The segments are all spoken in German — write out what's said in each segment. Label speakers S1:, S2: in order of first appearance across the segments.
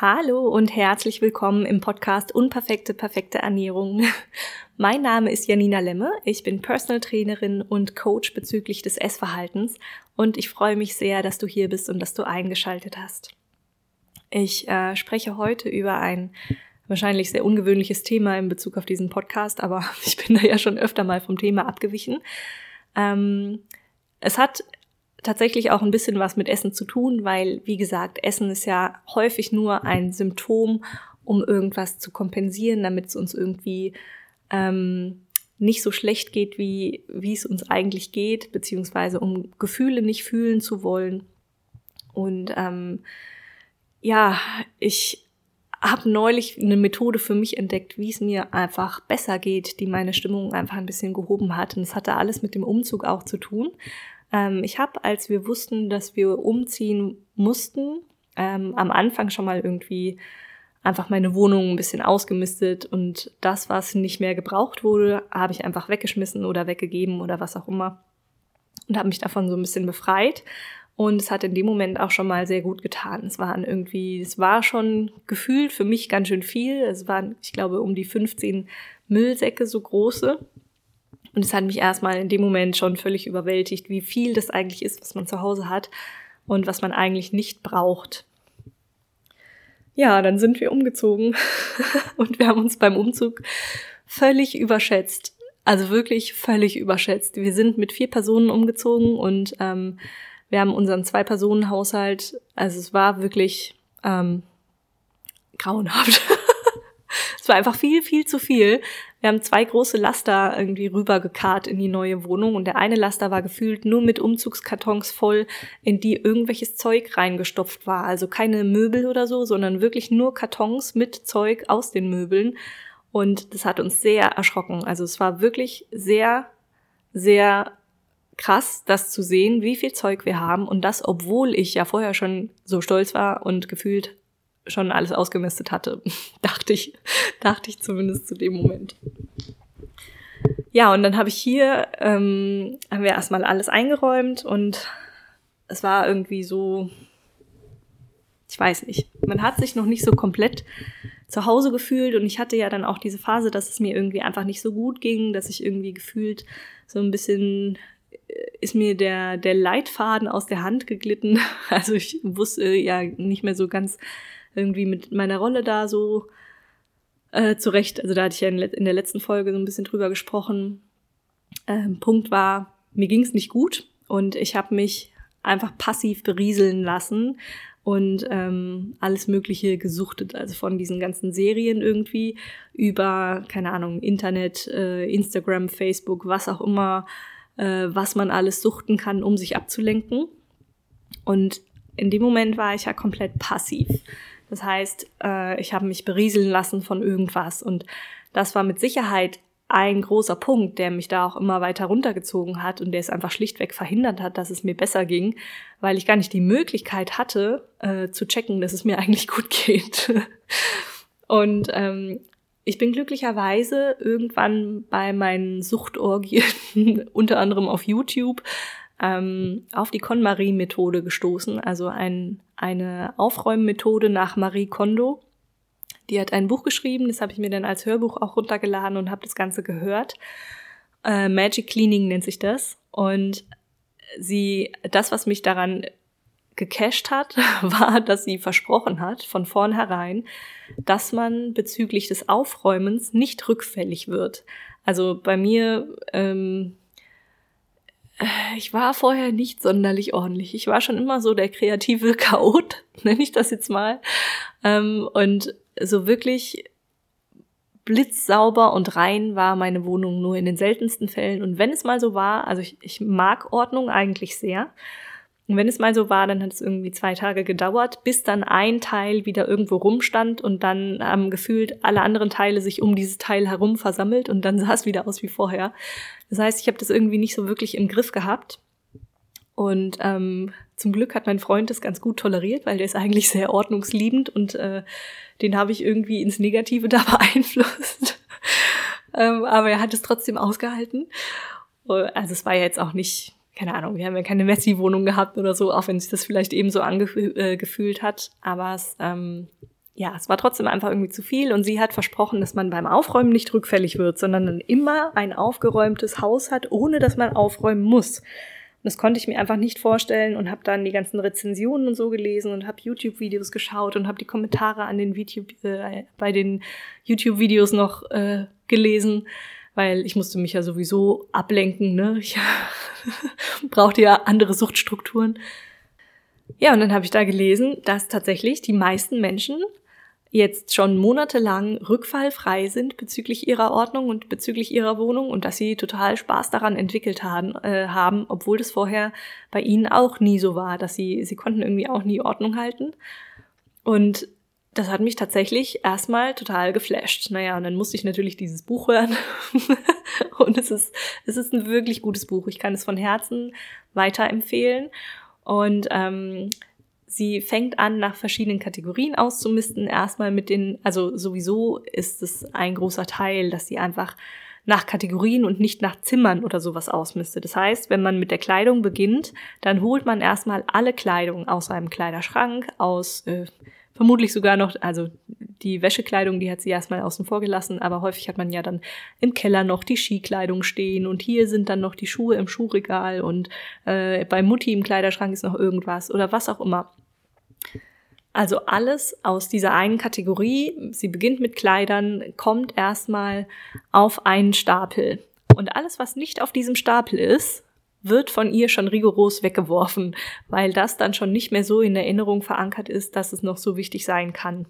S1: Hallo und herzlich willkommen im Podcast Unperfekte, perfekte Ernährung. Mein Name ist Janina Lemme. Ich bin Personal Trainerin und Coach bezüglich des Essverhaltens und ich freue mich sehr, dass du hier bist und dass du eingeschaltet hast. Ich äh, spreche heute über ein wahrscheinlich sehr ungewöhnliches Thema in Bezug auf diesen Podcast, aber ich bin da ja schon öfter mal vom Thema abgewichen. Ähm, es hat tatsächlich auch ein bisschen was mit Essen zu tun, weil, wie gesagt, Essen ist ja häufig nur ein Symptom, um irgendwas zu kompensieren, damit es uns irgendwie ähm, nicht so schlecht geht, wie, wie es uns eigentlich geht, beziehungsweise um Gefühle nicht fühlen zu wollen. Und ähm, ja, ich habe neulich eine Methode für mich entdeckt, wie es mir einfach besser geht, die meine Stimmung einfach ein bisschen gehoben hat. Und es hatte alles mit dem Umzug auch zu tun. Ähm, ich habe, als wir wussten, dass wir umziehen mussten, ähm, am Anfang schon mal irgendwie einfach meine Wohnung ein bisschen ausgemistet und das, was nicht mehr gebraucht wurde, habe ich einfach weggeschmissen oder weggegeben oder was auch immer und habe mich davon so ein bisschen befreit. Und es hat in dem Moment auch schon mal sehr gut getan. Es waren irgendwie, es war schon gefühlt für mich ganz schön viel. Es waren, ich glaube, um die 15 Müllsäcke so große. Und es hat mich erstmal in dem Moment schon völlig überwältigt, wie viel das eigentlich ist, was man zu Hause hat und was man eigentlich nicht braucht. Ja, dann sind wir umgezogen und wir haben uns beim Umzug völlig überschätzt. Also wirklich völlig überschätzt. Wir sind mit vier Personen umgezogen und ähm, wir haben unseren Zwei-Personen-Haushalt. Also es war wirklich ähm, grauenhaft. es war einfach viel, viel zu viel. Wir haben zwei große Laster irgendwie rübergekarrt in die neue Wohnung und der eine Laster war gefühlt nur mit Umzugskartons voll, in die irgendwelches Zeug reingestopft war. Also keine Möbel oder so, sondern wirklich nur Kartons mit Zeug aus den Möbeln. Und das hat uns sehr erschrocken. Also es war wirklich sehr, sehr krass, das zu sehen, wie viel Zeug wir haben und das, obwohl ich ja vorher schon so stolz war und gefühlt schon alles ausgemistet hatte. dachte ich, dachte ich zumindest zu dem Moment. Ja, und dann habe ich hier, ähm, haben wir erstmal alles eingeräumt und es war irgendwie so, ich weiß nicht, man hat sich noch nicht so komplett zu Hause gefühlt und ich hatte ja dann auch diese Phase, dass es mir irgendwie einfach nicht so gut ging, dass ich irgendwie gefühlt so ein bisschen äh, ist mir der, der Leitfaden aus der Hand geglitten. Also ich wusste ja nicht mehr so ganz, irgendwie mit meiner Rolle da so äh, zurecht. Also da hatte ich ja in, in, der letzten Folge so ein bisschen drüber gesprochen. Ähm, Punkt war, mir ging es nicht gut und ich habe mich einfach passiv berieseln lassen und ähm, alles Mögliche gesuchtet, also von diesen ganzen Serien irgendwie über, keine Ahnung, Internet, äh, Instagram, Facebook, was auch immer, äh, was man alles suchten kann, um sich abzulenken. Und in dem Moment war ich ja komplett passiv. Das heißt, äh, ich habe mich berieseln lassen von irgendwas. Und das war mit Sicherheit ein großer Punkt, der mich da auch immer weiter runtergezogen hat und der es einfach schlichtweg verhindert hat, dass es mir besser ging, weil ich gar nicht die Möglichkeit hatte, äh, zu checken, dass es mir eigentlich gut geht. und ähm, ich bin glücklicherweise irgendwann bei meinen Suchtorgien, unter anderem auf YouTube, ähm, auf die KonMari-Methode gestoßen, also ein, eine Aufräummethode nach Marie Kondo. Die hat ein Buch geschrieben, das habe ich mir dann als Hörbuch auch runtergeladen und habe das Ganze gehört. Äh, Magic Cleaning nennt sich das. Und sie, das, was mich daran gecasht hat, war, dass sie versprochen hat, von vornherein, dass man bezüglich des Aufräumens nicht rückfällig wird. Also bei mir ähm, ich war vorher nicht sonderlich ordentlich. Ich war schon immer so der kreative Chaot, nenne ich das jetzt mal. Ähm, und so wirklich blitzsauber und rein war meine Wohnung nur in den seltensten Fällen. Und wenn es mal so war, also ich, ich mag Ordnung eigentlich sehr. Und wenn es mal so war, dann hat es irgendwie zwei Tage gedauert, bis dann ein Teil wieder irgendwo rumstand und dann haben gefühlt alle anderen Teile sich um dieses Teil herum versammelt und dann sah es wieder aus wie vorher. Das heißt, ich habe das irgendwie nicht so wirklich im Griff gehabt. Und ähm, zum Glück hat mein Freund das ganz gut toleriert, weil der ist eigentlich sehr ordnungsliebend und äh, den habe ich irgendwie ins Negative da beeinflusst. ähm, aber er hat es trotzdem ausgehalten. Also es war ja jetzt auch nicht keine Ahnung, wir haben ja keine Messi-Wohnung gehabt oder so, auch wenn sich das vielleicht eben so angefühlt äh, hat. Aber es, ähm, ja, es war trotzdem einfach irgendwie zu viel und sie hat versprochen, dass man beim Aufräumen nicht rückfällig wird, sondern dann immer ein aufgeräumtes Haus hat, ohne dass man aufräumen muss. Und das konnte ich mir einfach nicht vorstellen und habe dann die ganzen Rezensionen und so gelesen und habe YouTube-Videos geschaut und habe die Kommentare an den YouTube, äh, bei den YouTube-Videos noch äh, gelesen, weil ich musste mich ja sowieso ablenken, ne? Ich brauchte ja andere Suchtstrukturen. Ja, und dann habe ich da gelesen, dass tatsächlich die meisten Menschen jetzt schon monatelang rückfallfrei sind bezüglich ihrer Ordnung und bezüglich ihrer Wohnung und dass sie total Spaß daran entwickelt haben, äh, haben, obwohl das vorher bei ihnen auch nie so war, dass sie, sie konnten irgendwie auch nie Ordnung halten. Und das hat mich tatsächlich erstmal total geflasht. Naja, und dann musste ich natürlich dieses Buch hören. und es ist, es ist ein wirklich gutes Buch. Ich kann es von Herzen weiterempfehlen. Und ähm, Sie fängt an, nach verschiedenen Kategorien auszumisten. Erstmal mit den, also sowieso ist es ein großer Teil, dass sie einfach nach Kategorien und nicht nach Zimmern oder sowas ausmistet. Das heißt, wenn man mit der Kleidung beginnt, dann holt man erstmal alle Kleidung aus einem Kleiderschrank, aus äh, vermutlich sogar noch, also die Wäschekleidung, die hat sie erstmal außen vor gelassen, aber häufig hat man ja dann im Keller noch die Skikleidung stehen und hier sind dann noch die Schuhe im Schuhregal und äh, bei Mutti im Kleiderschrank ist noch irgendwas oder was auch immer. Also alles aus dieser einen Kategorie, sie beginnt mit Kleidern, kommt erstmal auf einen Stapel. Und alles, was nicht auf diesem Stapel ist, wird von ihr schon rigoros weggeworfen, weil das dann schon nicht mehr so in Erinnerung verankert ist, dass es noch so wichtig sein kann.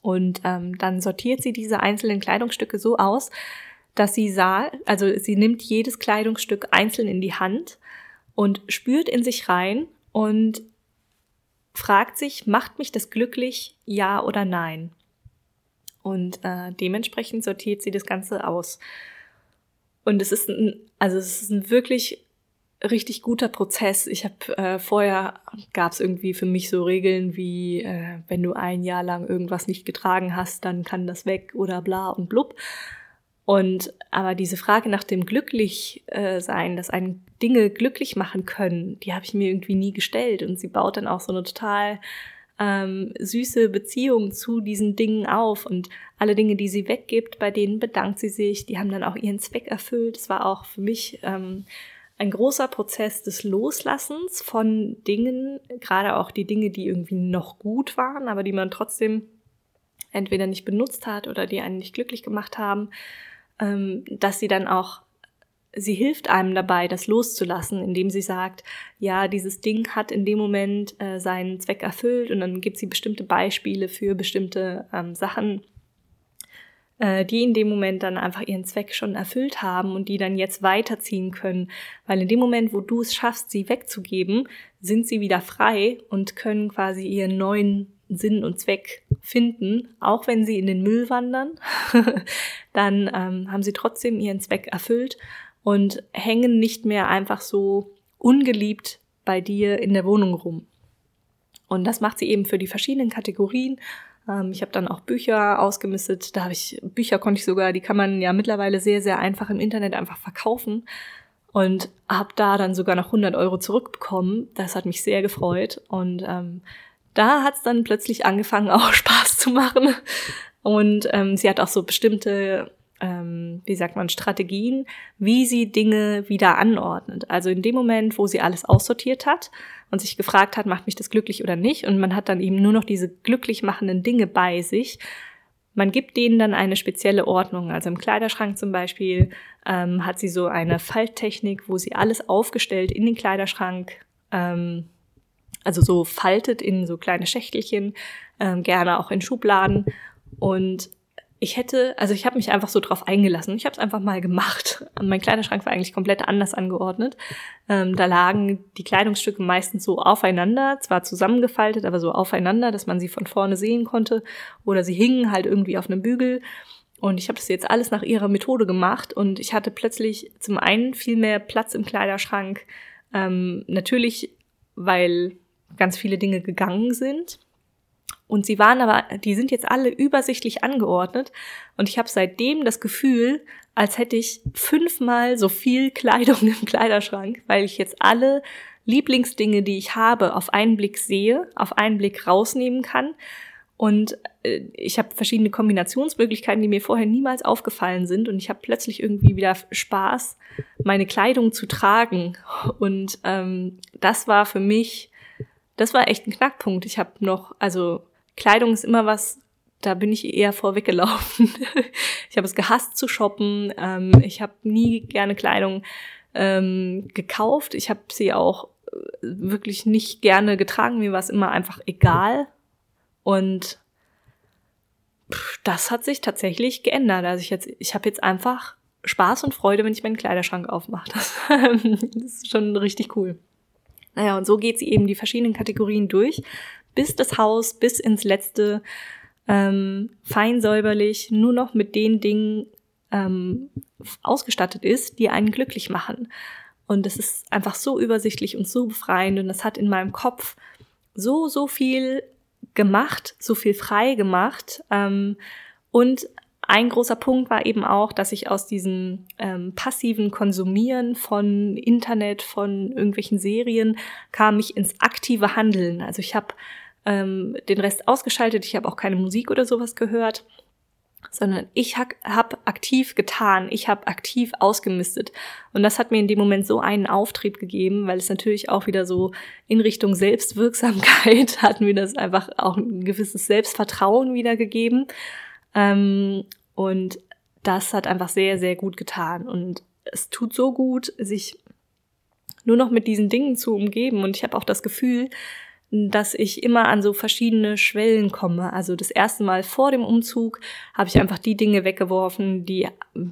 S1: Und ähm, dann sortiert sie diese einzelnen Kleidungsstücke so aus, dass sie sah, also sie nimmt jedes Kleidungsstück einzeln in die Hand und spürt in sich rein und fragt sich, macht mich das glücklich, ja oder nein? Und äh, dementsprechend sortiert sie das Ganze aus. Und es ist ein, also es ist ein wirklich richtig guter Prozess. Ich habe äh, vorher gab es irgendwie für mich so Regeln wie, äh, wenn du ein Jahr lang irgendwas nicht getragen hast, dann kann das weg oder bla und blub. Und aber diese Frage nach dem glücklich äh, dass einen Dinge glücklich machen können, die habe ich mir irgendwie nie gestellt. Und sie baut dann auch so eine total ähm, süße Beziehung zu diesen Dingen auf. Und alle Dinge, die sie weggibt, bei denen bedankt sie sich. Die haben dann auch ihren Zweck erfüllt. Es war auch für mich ähm, ein großer Prozess des Loslassens von Dingen, gerade auch die Dinge, die irgendwie noch gut waren, aber die man trotzdem entweder nicht benutzt hat oder die einen nicht glücklich gemacht haben ähm, dass sie dann auch, sie hilft einem dabei, das loszulassen, indem sie sagt, ja, dieses Ding hat in dem Moment äh, seinen Zweck erfüllt und dann gibt sie bestimmte Beispiele für bestimmte ähm, Sachen, die in dem Moment dann einfach ihren Zweck schon erfüllt haben und die dann jetzt weiterziehen können. Weil in dem Moment, wo du es schaffst, sie wegzugeben, sind sie wieder frei und können quasi ihren neuen Sinn und Zweck finden, auch wenn sie in den Müll wandern, dann ähm, haben sie trotzdem ihren Zweck erfüllt und hängen nicht mehr einfach so ungeliebt bei dir in der Wohnung rum. Und das macht sie eben für die verschiedenen Kategorien. Ähm, ich habe dann auch Bücher ausgemistet. Da habe ich Bücher konnte ich sogar, die kann man ja mittlerweile sehr sehr einfach im Internet einfach verkaufen und habe da dann sogar noch 100 Euro zurückbekommen. Das hat mich sehr gefreut und ähm, da hat es dann plötzlich angefangen, auch Spaß zu machen. Und ähm, sie hat auch so bestimmte, ähm, wie sagt man, Strategien, wie sie Dinge wieder anordnet. Also in dem Moment, wo sie alles aussortiert hat und sich gefragt hat, macht mich das glücklich oder nicht, und man hat dann eben nur noch diese glücklich machenden Dinge bei sich, man gibt denen dann eine spezielle Ordnung. Also im Kleiderschrank zum Beispiel ähm, hat sie so eine Falttechnik, wo sie alles aufgestellt in den Kleiderschrank ähm, also so faltet in so kleine Schächtelchen, ähm, gerne auch in Schubladen. Und ich hätte, also ich habe mich einfach so drauf eingelassen. Ich habe es einfach mal gemacht. Mein Kleiderschrank war eigentlich komplett anders angeordnet. Ähm, da lagen die Kleidungsstücke meistens so aufeinander, zwar zusammengefaltet, aber so aufeinander, dass man sie von vorne sehen konnte. Oder sie hingen halt irgendwie auf einem Bügel. Und ich habe das jetzt alles nach ihrer Methode gemacht und ich hatte plötzlich zum einen viel mehr Platz im Kleiderschrank. Ähm, natürlich, weil ganz viele Dinge gegangen sind. Und sie waren aber, die sind jetzt alle übersichtlich angeordnet. Und ich habe seitdem das Gefühl, als hätte ich fünfmal so viel Kleidung im Kleiderschrank, weil ich jetzt alle Lieblingsdinge, die ich habe, auf einen Blick sehe, auf einen Blick rausnehmen kann Und äh, ich habe verschiedene Kombinationsmöglichkeiten, die mir vorher niemals aufgefallen sind. Und ich habe plötzlich irgendwie wieder Spaß, meine Kleidung zu tragen. Und ähm, das war für mich, das war echt ein Knackpunkt. Ich habe noch, also Kleidung ist immer was, da bin ich eher vorweggelaufen. ich habe es gehasst zu shoppen. Ähm, ich habe nie gerne Kleidung ähm, gekauft. Ich habe sie auch äh, wirklich nicht gerne getragen. Mir war es immer einfach egal. Und das hat sich tatsächlich geändert. Also ich jetzt, ich habe jetzt einfach Spaß und Freude, wenn ich meinen Kleiderschrank aufmache. Das, das ist schon richtig cool. Naja, und so geht sie eben die verschiedenen Kategorien durch, bis das Haus bis ins letzte ähm, fein säuberlich nur noch mit den Dingen ähm, ausgestattet ist, die einen glücklich machen. Und das ist einfach so übersichtlich und so befreiend und das hat in meinem Kopf so, so viel gemacht, so viel frei gemacht. Ähm, und ein großer Punkt war eben auch, dass ich aus diesem ähm, passiven Konsumieren von Internet, von irgendwelchen Serien, kam ich ins aktive Handeln. Also ich habe ähm, den Rest ausgeschaltet, ich habe auch keine Musik oder sowas gehört sondern ich habe hab aktiv getan, ich habe aktiv ausgemistet. Und das hat mir in dem Moment so einen Auftrieb gegeben, weil es natürlich auch wieder so in Richtung Selbstwirksamkeit hat mir das einfach auch ein gewisses Selbstvertrauen wiedergegeben. Ähm, und das hat einfach sehr, sehr gut getan. Und es tut so gut, sich nur noch mit diesen Dingen zu umgeben. Und ich habe auch das Gefühl, dass ich immer an so verschiedene Schwellen komme. Also das erste Mal vor dem Umzug habe ich einfach die Dinge weggeworfen, die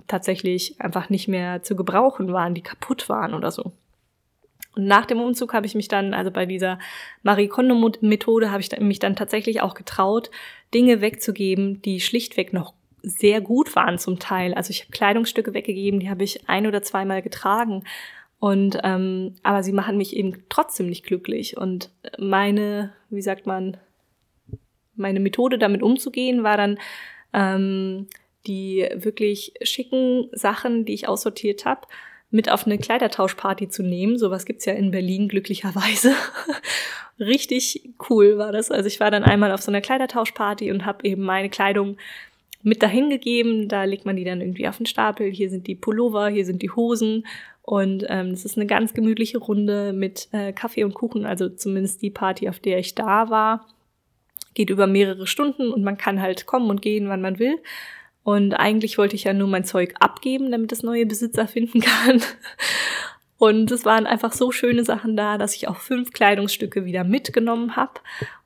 S1: tatsächlich einfach nicht mehr zu gebrauchen waren, die kaputt waren oder so. Und nach dem Umzug habe ich mich dann, also bei dieser Marie Kondo Methode, habe ich mich dann tatsächlich auch getraut, Dinge wegzugeben, die schlichtweg noch sehr gut waren zum Teil. Also ich habe Kleidungsstücke weggegeben, die habe ich ein oder zweimal getragen und ähm, aber sie machen mich eben trotzdem nicht glücklich. Und meine, wie sagt man, meine Methode damit umzugehen war dann ähm, die wirklich schicken Sachen, die ich aussortiert habe, mit auf eine Kleidertauschparty zu nehmen. Sowas gibt's ja in Berlin glücklicherweise. Richtig cool war das. Also ich war dann einmal auf so einer Kleidertauschparty und habe eben meine Kleidung mit dahin gegeben. Da legt man die dann irgendwie auf den Stapel. Hier sind die Pullover, hier sind die Hosen und ähm, es ist eine ganz gemütliche Runde mit äh, Kaffee und Kuchen, also zumindest die Party, auf der ich da war. Geht über mehrere Stunden und man kann halt kommen und gehen, wann man will. Und eigentlich wollte ich ja nur mein Zeug abgeben, damit es neue Besitzer finden kann. Und es waren einfach so schöne Sachen da, dass ich auch fünf Kleidungsstücke wieder mitgenommen habe.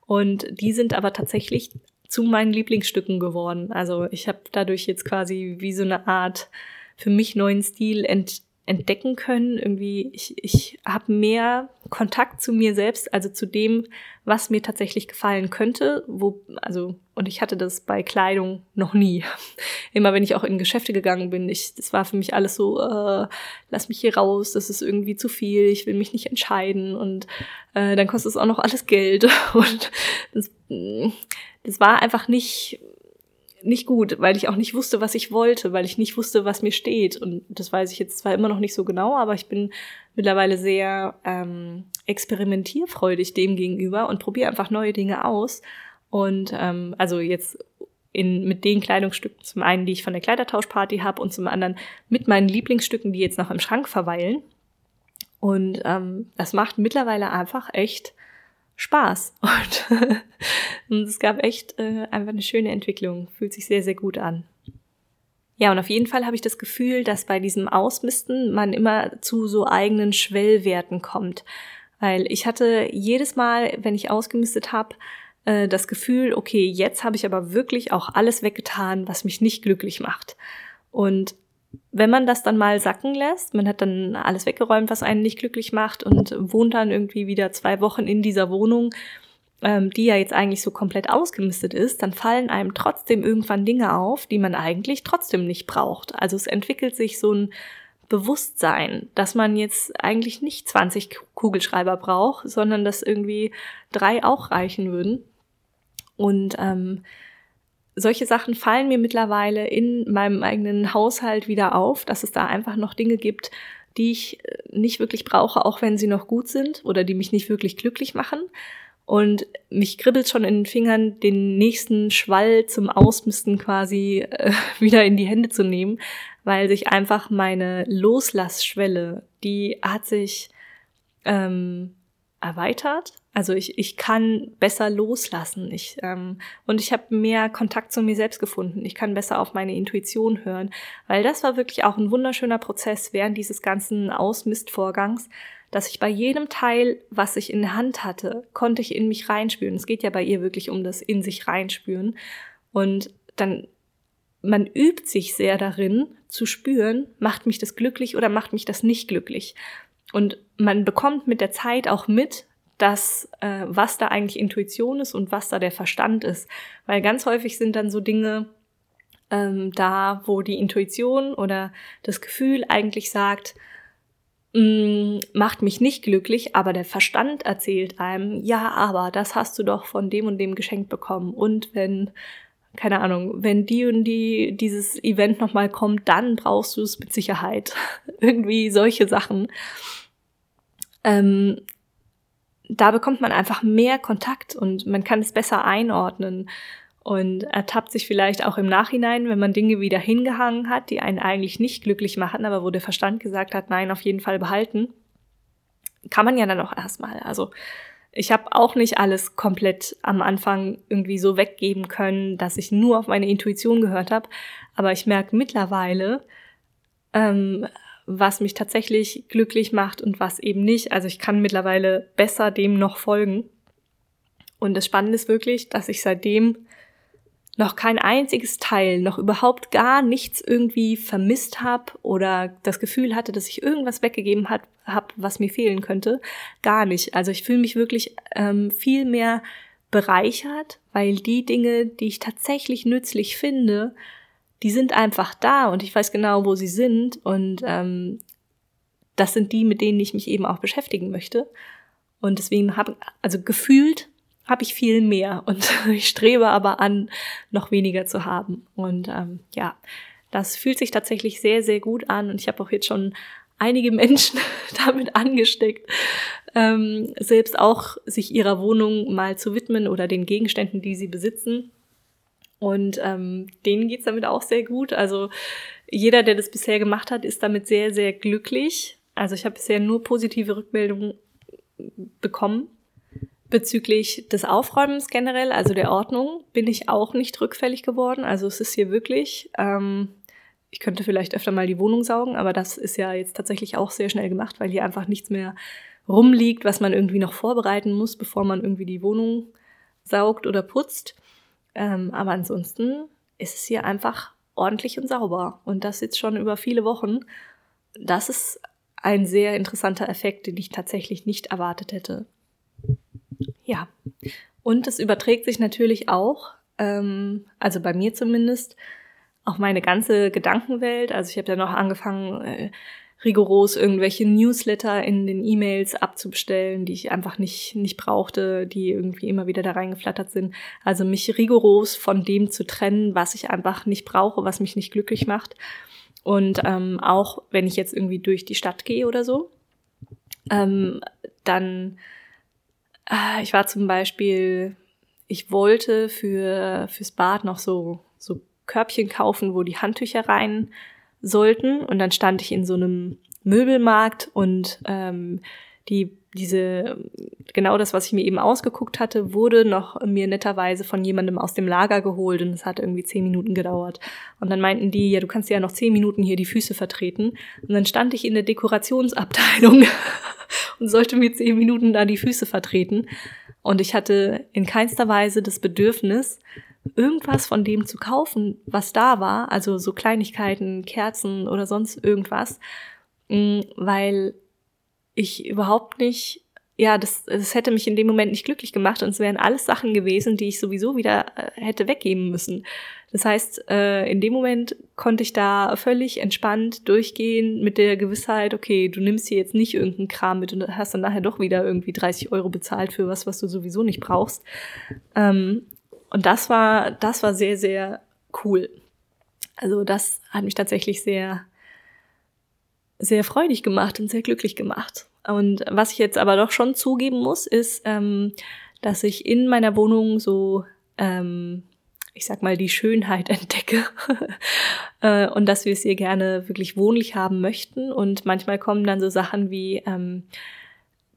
S1: Und die sind aber tatsächlich zu meinen Lieblingsstücken geworden. Also ich habe dadurch jetzt quasi wie so eine Art für mich neuen Stil ent entdecken können. Irgendwie, ich, ich habe mehr Kontakt zu mir selbst, also zu dem, was mir tatsächlich gefallen könnte. Wo, also, und ich hatte das bei Kleidung noch nie. Immer wenn ich auch in Geschäfte gegangen bin, ich, das war für mich alles so, äh, lass mich hier raus, das ist irgendwie zu viel, ich will mich nicht entscheiden und äh, dann kostet es auch noch alles Geld. Und das, das war einfach nicht nicht gut, weil ich auch nicht wusste, was ich wollte, weil ich nicht wusste, was mir steht. Und das weiß ich jetzt zwar immer noch nicht so genau, aber ich bin mittlerweile sehr ähm, experimentierfreudig dem gegenüber und probiere einfach neue Dinge aus. Und ähm, also jetzt in, mit den Kleidungsstücken, zum einen, die ich von der Kleidertauschparty habe und zum anderen mit meinen Lieblingsstücken, die jetzt noch im Schrank verweilen. Und ähm, das macht mittlerweile einfach echt Spaß. Und, und es gab echt äh, einfach eine schöne Entwicklung. Fühlt sich sehr, sehr gut an. Ja, und auf jeden Fall habe ich das Gefühl, dass bei diesem Ausmisten man immer zu so eigenen Schwellwerten kommt. Weil ich hatte jedes Mal, wenn ich ausgemistet habe, äh, das Gefühl, okay, jetzt habe ich aber wirklich auch alles weggetan, was mich nicht glücklich macht. Und wenn man das dann mal sacken lässt, man hat dann alles weggeräumt, was einen nicht glücklich macht und wohnt dann irgendwie wieder zwei Wochen in dieser Wohnung, ähm, die ja jetzt eigentlich so komplett ausgemistet ist, dann fallen einem trotzdem irgendwann Dinge auf, die man eigentlich trotzdem nicht braucht. Also es entwickelt sich so ein Bewusstsein, dass man jetzt eigentlich nicht 20 Kugelschreiber braucht, sondern dass irgendwie drei auch reichen würden. Und ähm, solche Sachen fallen mir mittlerweile in meinem eigenen Haushalt wieder auf, dass es da einfach noch Dinge gibt, die ich äh, nicht wirklich brauche, auch wenn sie noch gut sind oder die mich nicht wirklich glücklich machen. und mich kribbelt schon in den Fingern, den nächsten Schwall zum Ausmisten quasi äh, wieder in die Hände zu nehmen, weil sich einfach meine Loslassschwelle, die hat sich ähm, erweitert. Also ich, ich kann besser loslassen. Ich, ähm, und ich habe mehr Kontakt zu mir selbst gefunden. Ich kann besser auf meine Intuition hören, weil das war wirklich auch ein wunderschöner Prozess während dieses ganzen Ausmistvorgangs, dass ich bei jedem Teil, was ich in der Hand hatte, konnte ich in mich reinspüren. Es geht ja bei ihr wirklich um das in sich reinspüren. Und dann, man übt sich sehr darin zu spüren, macht mich das glücklich oder macht mich das nicht glücklich. Und man bekommt mit der Zeit auch mit, dass äh, was da eigentlich Intuition ist und was da der Verstand ist. Weil ganz häufig sind dann so Dinge ähm, da, wo die Intuition oder das Gefühl eigentlich sagt, Mm, macht mich nicht glücklich, aber der Verstand erzählt einem, ja, aber das hast du doch von dem und dem geschenkt bekommen. Und wenn, keine Ahnung, wenn die und die dieses Event nochmal kommt, dann brauchst du es mit Sicherheit. Irgendwie solche Sachen. Ähm, da bekommt man einfach mehr Kontakt und man kann es besser einordnen und ertappt sich vielleicht auch im Nachhinein, wenn man Dinge wieder hingehangen hat, die einen eigentlich nicht glücklich machen, aber wo der Verstand gesagt hat, nein, auf jeden Fall behalten, kann man ja dann auch erstmal. Also ich habe auch nicht alles komplett am Anfang irgendwie so weggeben können, dass ich nur auf meine Intuition gehört habe, aber ich merke mittlerweile, ähm, was mich tatsächlich glücklich macht und was eben nicht. Also ich kann mittlerweile besser dem noch folgen. Und das Spannende ist wirklich, dass ich seitdem noch kein einziges Teil, noch überhaupt gar nichts irgendwie vermisst habe oder das Gefühl hatte, dass ich irgendwas weggegeben hat, hab, was mir fehlen könnte. Gar nicht. Also ich fühle mich wirklich ähm, viel mehr bereichert, weil die Dinge, die ich tatsächlich nützlich finde, die sind einfach da und ich weiß genau, wo sie sind und ähm, das sind die, mit denen ich mich eben auch beschäftigen möchte. Und deswegen habe, also gefühlt habe ich viel mehr und ich strebe aber an, noch weniger zu haben. Und ähm, ja, das fühlt sich tatsächlich sehr, sehr gut an und ich habe auch jetzt schon einige Menschen damit angesteckt, ähm, selbst auch sich ihrer Wohnung mal zu widmen oder den Gegenständen, die sie besitzen. Und ähm, denen geht's damit auch sehr gut. Also jeder, der das bisher gemacht hat, ist damit sehr, sehr glücklich. Also ich habe bisher nur positive Rückmeldungen bekommen Bezüglich des Aufräumens generell, also der Ordnung, bin ich auch nicht rückfällig geworden. Also es ist hier wirklich, ähm, ich könnte vielleicht öfter mal die Wohnung saugen, aber das ist ja jetzt tatsächlich auch sehr schnell gemacht, weil hier einfach nichts mehr rumliegt, was man irgendwie noch vorbereiten muss, bevor man irgendwie die Wohnung saugt oder putzt. Ähm, aber ansonsten ist es hier einfach ordentlich und sauber. Und das jetzt schon über viele Wochen. Das ist ein sehr interessanter Effekt, den ich tatsächlich nicht erwartet hätte. Ja, und es überträgt sich natürlich auch, ähm, also bei mir zumindest, auch meine ganze Gedankenwelt. Also ich habe dann noch angefangen, äh, rigoros irgendwelche Newsletter in den E-Mails abzubestellen, die ich einfach nicht, nicht brauchte, die irgendwie immer wieder da reingeflattert sind. Also mich rigoros von dem zu trennen, was ich einfach nicht brauche, was mich nicht glücklich macht. Und ähm, auch wenn ich jetzt irgendwie durch die Stadt gehe oder so, ähm, dann Ah, ich war zum Beispiel, ich wollte für, fürs Bad noch so, so Körbchen kaufen, wo die Handtücher rein sollten. Und dann stand ich in so einem Möbelmarkt und ähm, die diese genau das, was ich mir eben ausgeguckt hatte, wurde noch mir netterweise von jemandem aus dem Lager geholt und es hat irgendwie zehn Minuten gedauert. Und dann meinten die, ja, du kannst ja noch zehn Minuten hier die Füße vertreten. Und dann stand ich in der Dekorationsabteilung und sollte mir zehn Minuten da die Füße vertreten. Und ich hatte in keinster Weise das Bedürfnis, irgendwas von dem zu kaufen, was da war, also so Kleinigkeiten, Kerzen oder sonst irgendwas, mm, weil ich überhaupt nicht, ja, das, das hätte mich in dem Moment nicht glücklich gemacht und es wären alles Sachen gewesen, die ich sowieso wieder äh, hätte weggeben müssen. Das heißt, äh, in dem Moment konnte ich da völlig entspannt durchgehen mit der Gewissheit, okay, du nimmst hier jetzt nicht irgendeinen Kram mit und hast dann nachher doch wieder irgendwie 30 Euro bezahlt für was, was du sowieso nicht brauchst. Ähm, und das war, das war sehr, sehr cool. Also das hat mich tatsächlich sehr, sehr freudig gemacht und sehr glücklich gemacht. Und was ich jetzt aber doch schon zugeben muss, ist, ähm, dass ich in meiner Wohnung so, ähm, ich sag mal, die Schönheit entdecke äh, und dass wir es hier gerne wirklich wohnlich haben möchten. Und manchmal kommen dann so Sachen wie, ähm,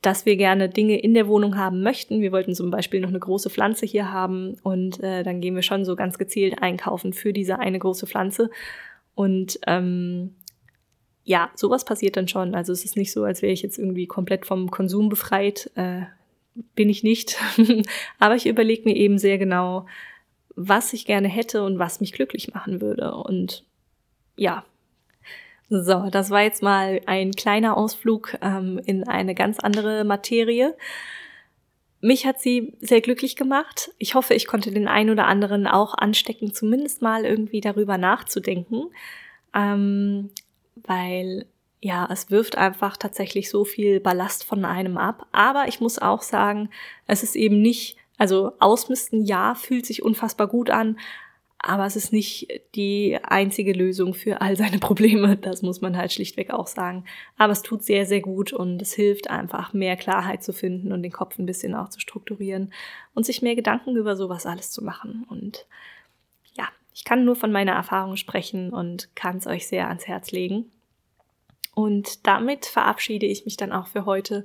S1: dass wir gerne Dinge in der Wohnung haben möchten. Wir wollten zum Beispiel noch eine große Pflanze hier haben und äh, dann gehen wir schon so ganz gezielt einkaufen für diese eine große Pflanze. Und ähm, ja, sowas passiert dann schon. Also es ist nicht so, als wäre ich jetzt irgendwie komplett vom Konsum befreit. Äh, bin ich nicht. Aber ich überlege mir eben sehr genau, was ich gerne hätte und was mich glücklich machen würde. Und ja. So, das war jetzt mal ein kleiner Ausflug ähm, in eine ganz andere Materie. Mich hat sie sehr glücklich gemacht. Ich hoffe, ich konnte den einen oder anderen auch anstecken, zumindest mal irgendwie darüber nachzudenken. Ähm, weil ja, es wirft einfach tatsächlich so viel Ballast von einem ab. Aber ich muss auch sagen, es ist eben nicht, also ausmisten, ja, fühlt sich unfassbar gut an, aber es ist nicht die einzige Lösung für all seine Probleme. Das muss man halt schlichtweg auch sagen. Aber es tut sehr, sehr gut und es hilft einfach, mehr Klarheit zu finden und den Kopf ein bisschen auch zu strukturieren und sich mehr Gedanken über sowas alles zu machen. Und ja, ich kann nur von meiner Erfahrung sprechen und kann es euch sehr ans Herz legen. Und damit verabschiede ich mich dann auch für heute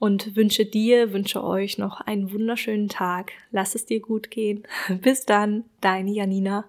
S1: und wünsche dir, wünsche euch noch einen wunderschönen Tag. Lass es dir gut gehen. Bis dann, deine Janina.